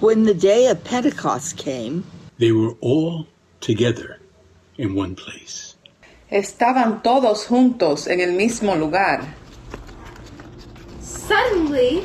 When the day of Pentecost came, they were all together in one place. Estaban todos juntos en el mismo lugar. Suddenly,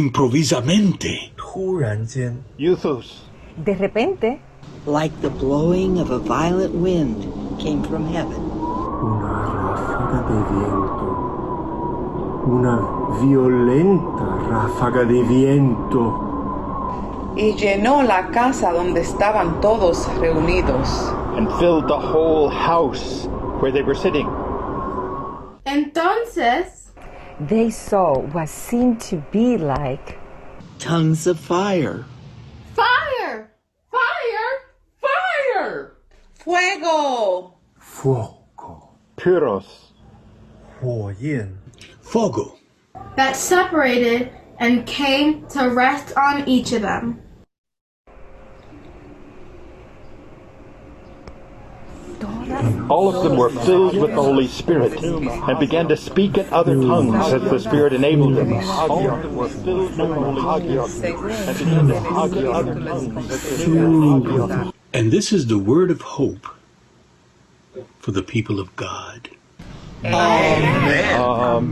Improvisamente, 突然间， Euthus, De repente, like the blowing of a violent wind, came from heaven. una ráfaga de viento, una violenta ráfaga de viento, y llenó la casa donde estaban todos reunidos. and filled the whole house where they were sitting. entonces, they saw what seemed to be like Tongues of fire, fire, fire, fire! ¡Fuego! fuoco, Pyros, 火焰，fogo, That separated and came to rest on each of them. all of them were filled with the Holy Spirit and began to speak in other tongues as the Spirit enabled them. All of them were filled with the Holy Spirit and began to speak in other tongues as the Spirit enabled them. and this is the word of hope for the people of God. Amen.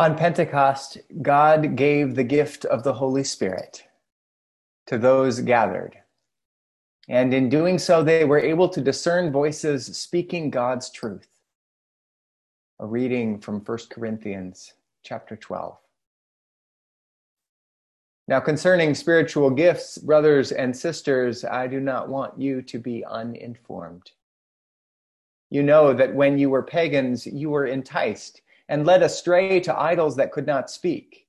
On Pentecost, God gave the gift of the Holy Spirit to those gathered. And in doing so, they were able to discern voices speaking God's truth. A reading from 1 Corinthians chapter 12. Now, concerning spiritual gifts, brothers and sisters, I do not want you to be uninformed. You know that when you were pagans, you were enticed and led astray to idols that could not speak.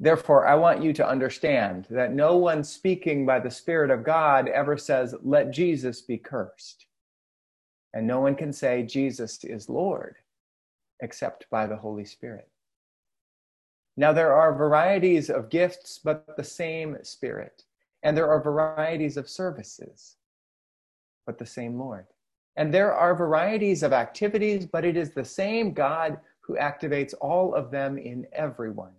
Therefore, I want you to understand that no one speaking by the Spirit of God ever says, Let Jesus be cursed. And no one can say, Jesus is Lord, except by the Holy Spirit. Now, there are varieties of gifts, but the same Spirit. And there are varieties of services, but the same Lord. And there are varieties of activities, but it is the same God who activates all of them in everyone.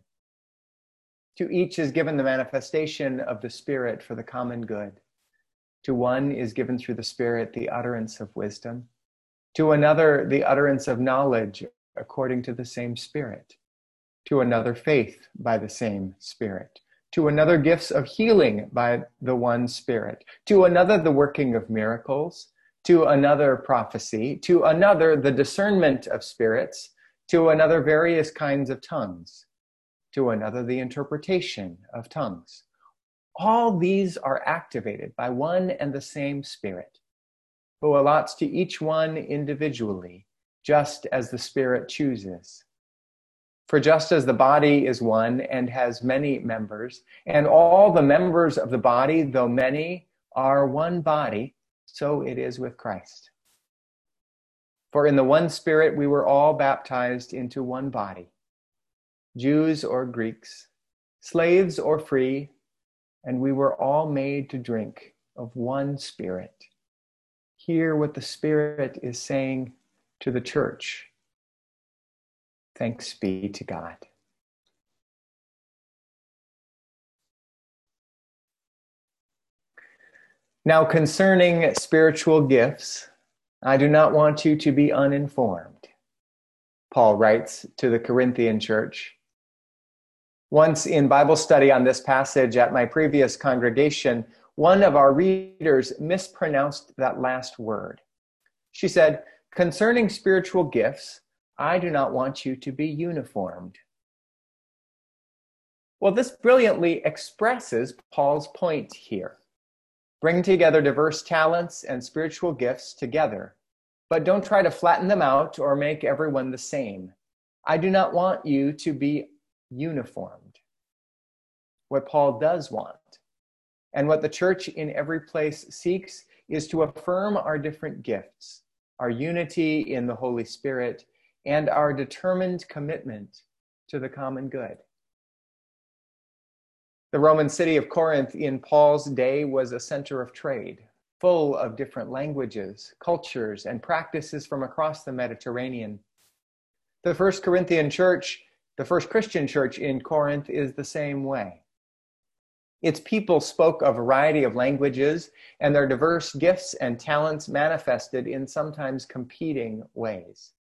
To each is given the manifestation of the Spirit for the common good. To one is given through the Spirit the utterance of wisdom, to another the utterance of knowledge according to the same Spirit, to another faith by the same Spirit, to another gifts of healing by the one Spirit, to another the working of miracles, to another prophecy, to another the discernment of spirits, to another various kinds of tongues, to another the interpretation of tongues. All these are activated by one and the same Spirit, who allots to each one individually, just as the Spirit chooses. For just as the body is one and has many members, and all the members of the body, though many, are one body, so it is with Christ. For in the one Spirit we were all baptized into one body Jews or Greeks, slaves or free, and we were all made to drink of one Spirit. Hear what the Spirit is saying to the church. Thanks be to God. Now, concerning spiritual gifts, I do not want you to be uninformed. Paul writes to the Corinthian church. Once in Bible study on this passage at my previous congregation, one of our readers mispronounced that last word. She said, Concerning spiritual gifts, I do not want you to be uniformed. Well, this brilliantly expresses Paul's point here. Bring together diverse talents and spiritual gifts together but don't try to flatten them out or make everyone the same. I do not want you to be uniformed. What Paul does want, and what the church in every place seeks, is to affirm our different gifts, our unity in the Holy Spirit, and our determined commitment to the common good. The Roman city of Corinth in Paul's day was a center of trade, full of different languages, cultures, and practices from across the Mediterranean. The first Corinthian church, the first Christian church in Corinth, is the same way. Its people spoke a variety of languages, and their diverse gifts and talents manifested in sometimes competing ways.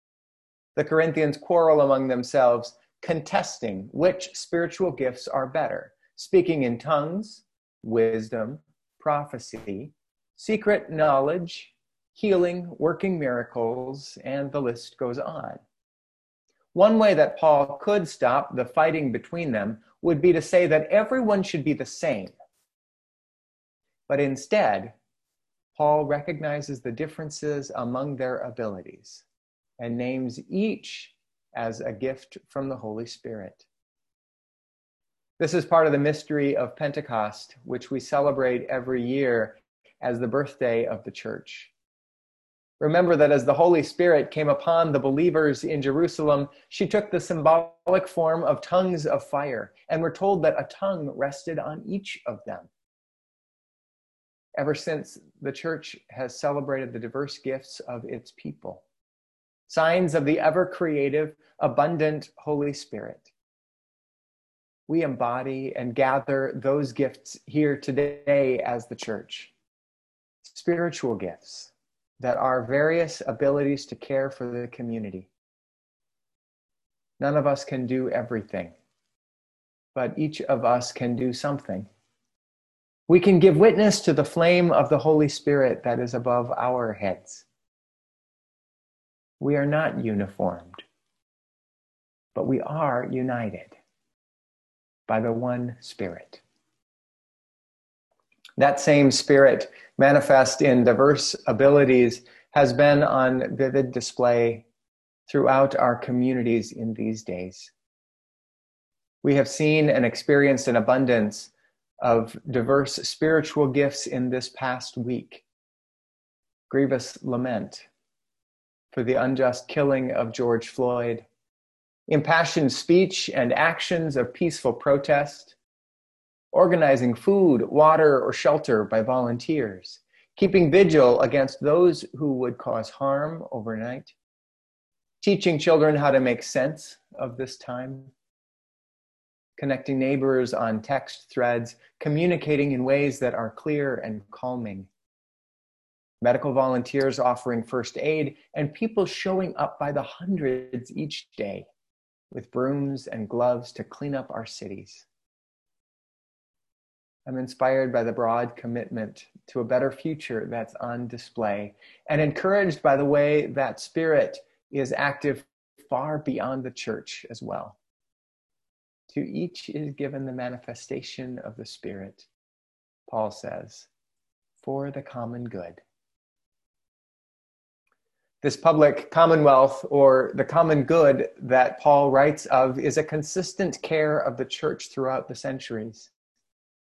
The Corinthians quarrel among themselves, contesting which spiritual gifts are better speaking in tongues, wisdom, prophecy, secret knowledge, healing, working miracles, and the list goes on. One way that Paul could stop the fighting between them would be to say that everyone should be the same. But instead, Paul recognizes the differences among their abilities and names each as a gift from the Holy Spirit. This is part of the mystery of Pentecost, which we celebrate every year as the birthday of the church. Remember that as the Holy Spirit came upon the believers in Jerusalem, she took the symbolic form of tongues of fire, and we're told that a tongue rested on each of them. Ever since, the church has celebrated the diverse gifts of its people, signs of the ever creative, abundant Holy Spirit we embody and gather those gifts here today as the church. Spiritual gifts that are various abilities to care for the community. None of us can do everything, but each of us can do something. We can give witness to the flame of the Holy Spirit that is above our heads. We are not uniformed, but we are united by the one Spirit. That same Spirit, manifest in diverse abilities, has been on vivid display throughout our communities in these days. We have seen and experienced an abundance of diverse spiritual gifts in this past week. Grievous lament for the unjust killing of George Floyd, impassioned speech and actions of peaceful protest, organizing food, water, or shelter by volunteers, keeping vigil against those who would cause harm overnight, teaching children how to make sense of this time, connecting neighbors on text threads, communicating in ways that are clear and calming. Medical volunteers offering first aid, and people showing up by the hundreds each day with brooms and gloves to clean up our cities. I'm inspired by the broad commitment to a better future that's on display and encouraged by the way that spirit is active far beyond the church as well. To each is given the manifestation of the Spirit, Paul says, for the common good this public commonwealth or the common good that Paul writes of is a consistent care of the church throughout the centuries.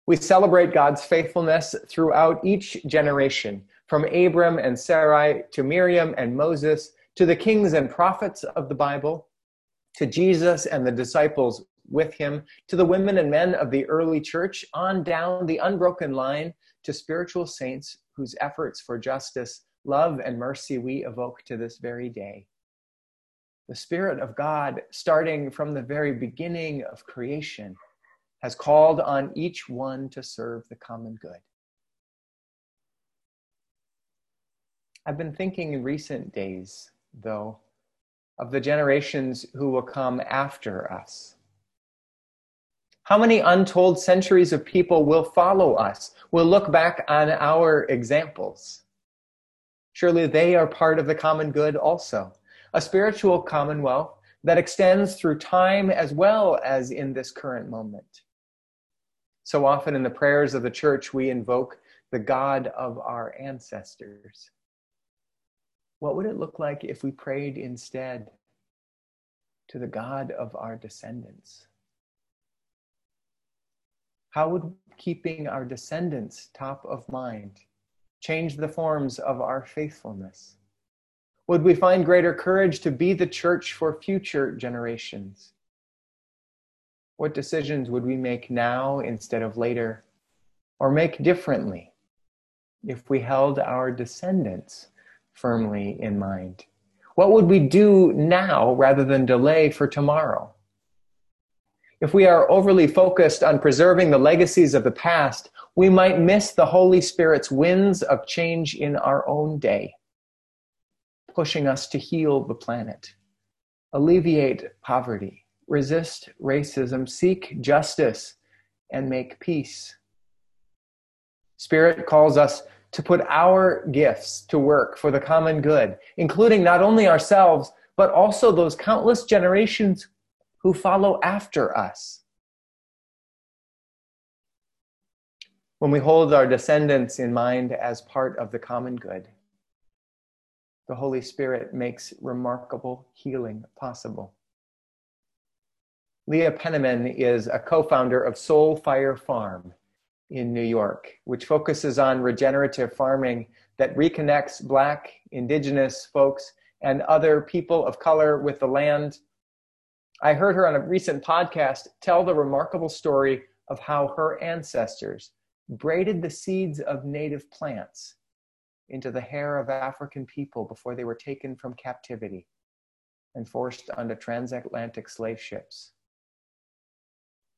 We celebrate God's faithfulness throughout each generation, from Abram and Sarai to Miriam and Moses to the kings and prophets of the Bible, to Jesus and the disciples with him, to the women and men of the early church, on down the unbroken line to spiritual saints whose efforts for justice love and mercy we evoke to this very day. The Spirit of God, starting from the very beginning of creation, has called on each one to serve the common good. I've been thinking in recent days, though, of the generations who will come after us. How many untold centuries of people will follow us, will look back on our examples? Surely they are part of the common good also, a spiritual commonwealth that extends through time as well as in this current moment. So often in the prayers of the church, we invoke the God of our ancestors. What would it look like if we prayed instead to the God of our descendants? How would keeping our descendants top of mind change the forms of our faithfulness? Would we find greater courage to be the church for future generations? What decisions would we make now instead of later, or make differently if we held our descendants firmly in mind? What would we do now rather than delay for tomorrow? If we are overly focused on preserving the legacies of the past, we might miss the Holy Spirit's winds of change in our own day pushing us to heal the planet, alleviate poverty, resist racism, seek justice, and make peace. Spirit calls us to put our gifts to work for the common good, including not only ourselves, but also those countless generations who follow after us. When we hold our descendants in mind as part of the common good, the Holy Spirit makes remarkable healing possible. Leah Penniman is a co founder of Soul Fire Farm in New York, which focuses on regenerative farming that reconnects Black, Indigenous folks, and other people of color with the land. I heard her on a recent podcast tell the remarkable story of how her ancestors braided the seeds of native plants into the hair of African people before they were taken from captivity and forced onto transatlantic slave ships.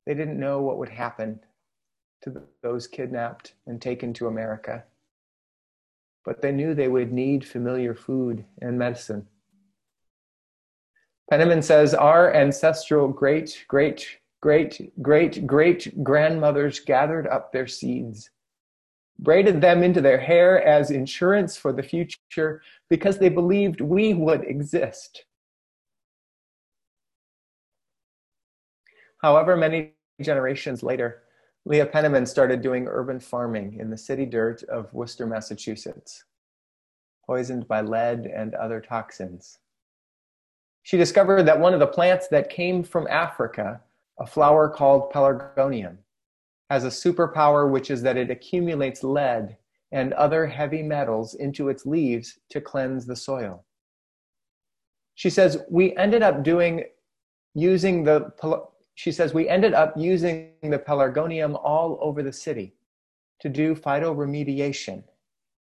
They didn't know what would happen to those kidnapped and taken to America, but they knew they would need familiar food and medicine. Penniman says our ancestral great, great, great, great, great grandmothers gathered up their seeds braided them into their hair as insurance for the future because they believed we would exist. However, many generations later, Leah Penniman started doing urban farming in the city dirt of Worcester, Massachusetts, poisoned by lead and other toxins. She discovered that one of the plants that came from Africa, a flower called pelargonium, has a superpower, which is that it accumulates lead and other heavy metals into its leaves to cleanse the soil. She says, we ended up doing using the, she says, we ended up using the pelargonium all over the city to do phytoremediation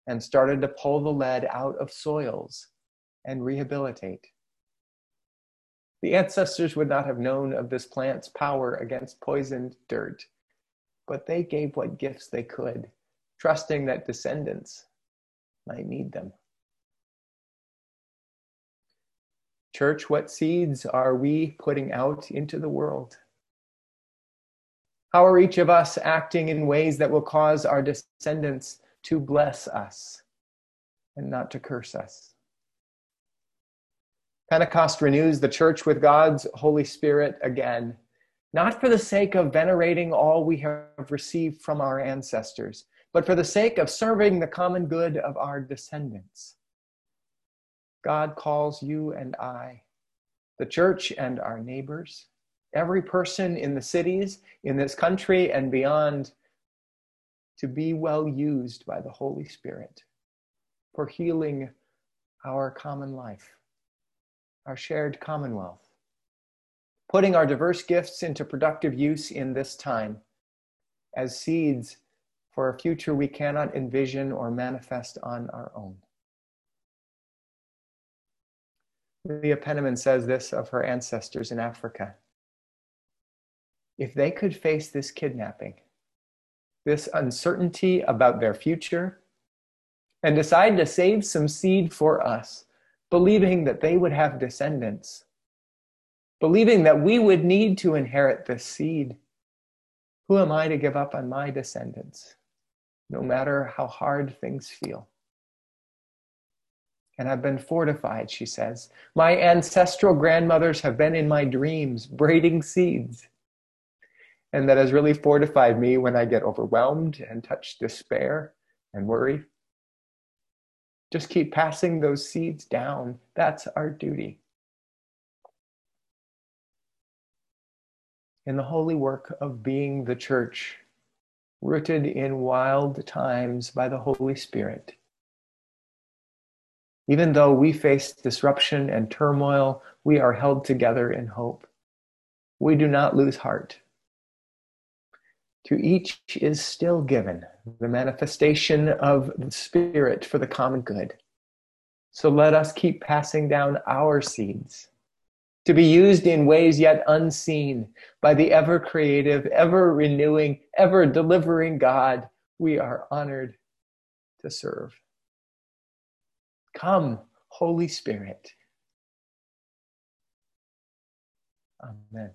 and started to pull the lead out of soils and rehabilitate. The ancestors would not have known of this plant's power against poisoned dirt but they gave what gifts they could, trusting that descendants might need them. Church, what seeds are we putting out into the world? How are each of us acting in ways that will cause our descendants to bless us and not to curse us? Pentecost renews the church with God's Holy Spirit again not for the sake of venerating all we have received from our ancestors, but for the sake of serving the common good of our descendants. God calls you and I, the church and our neighbors, every person in the cities, in this country, and beyond, to be well used by the Holy Spirit for healing our common life, our shared commonwealth putting our diverse gifts into productive use in this time as seeds for a future we cannot envision or manifest on our own. Leah Penniman says this of her ancestors in Africa. If they could face this kidnapping, this uncertainty about their future, and decide to save some seed for us, believing that they would have descendants, believing that we would need to inherit this seed. Who am I to give up on my descendants, no matter how hard things feel? And I've been fortified, she says. My ancestral grandmothers have been in my dreams, braiding seeds. And that has really fortified me when I get overwhelmed and touch despair and worry. Just keep passing those seeds down. That's our duty. In the holy work of being the church, rooted in wild times by the Holy Spirit. Even though we face disruption and turmoil, we are held together in hope. We do not lose heart. To each is still given the manifestation of the Spirit for the common good. So let us keep passing down our seeds to be used in ways yet unseen by the ever creative, ever renewing, ever delivering God we are honored to serve. Come, Holy Spirit. Amen.